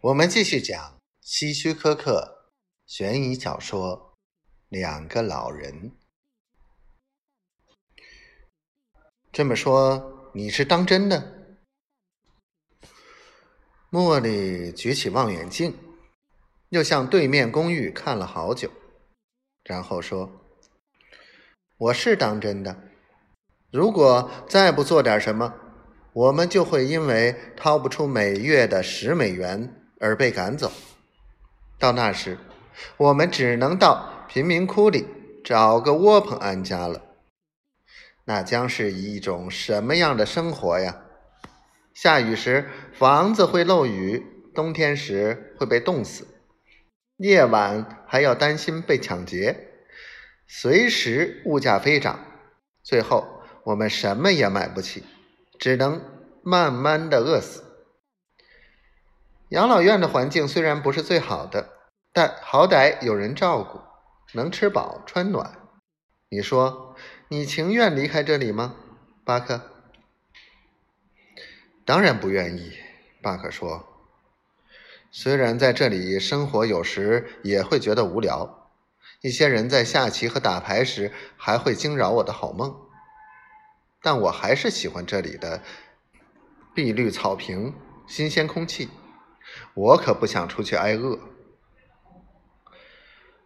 我们继续讲希区柯克悬疑小说《两个老人》。这么说，你是当真的？茉莉举起望远镜，又向对面公寓看了好久，然后说：“我是当真的。如果再不做点什么，我们就会因为掏不出每月的十美元。”而被赶走，到那时，我们只能到贫民窟里找个窝棚安家了。那将是一种什么样的生活呀？下雨时房子会漏雨，冬天时会被冻死，夜晚还要担心被抢劫，随时物价飞涨，最后我们什么也买不起，只能慢慢的饿死。养老院的环境虽然不是最好的，但好歹有人照顾，能吃饱穿暖。你说，你情愿离开这里吗，巴克？当然不愿意，巴克说。虽然在这里生活有时也会觉得无聊，一些人在下棋和打牌时还会惊扰我的好梦，但我还是喜欢这里的碧绿草坪、新鲜空气。我可不想出去挨饿。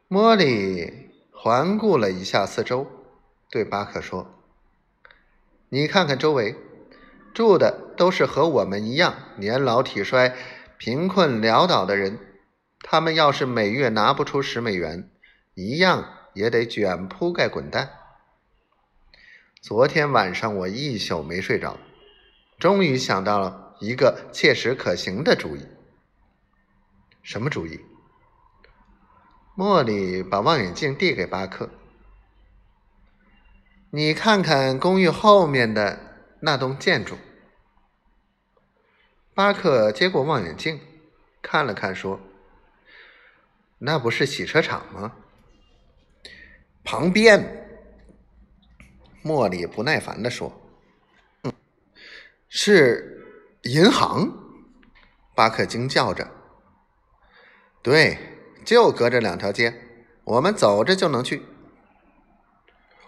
茉莉环顾了一下四周，对巴克说：“你看看周围，住的都是和我们一样年老体衰、贫困潦倒的人。他们要是每月拿不出十美元，一样也得卷铺盖滚蛋。”昨天晚上我一宿没睡着，终于想到了一个切实可行的主意。什么主意？茉莉把望远镜递给巴克：“你看看公寓后面的那栋建筑。”巴克接过望远镜，看了看，说：“那不是洗车场吗？”旁边，茉莉不耐烦地说：“是银行。”巴克惊叫着。对，就隔着两条街，我们走着就能去。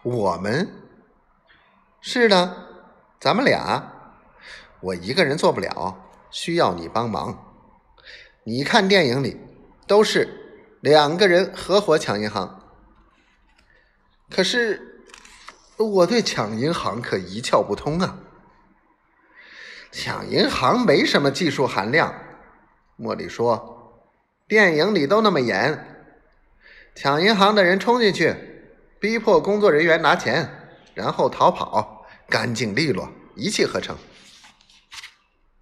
我们？是的，咱们俩。我一个人做不了，需要你帮忙。你看电影里都是两个人合伙抢银行，可是我对抢银行可一窍不通啊！抢银行没什么技术含量，茉莉说。电影里都那么演，抢银行的人冲进去，逼迫工作人员拿钱，然后逃跑，干净利落，一气呵成。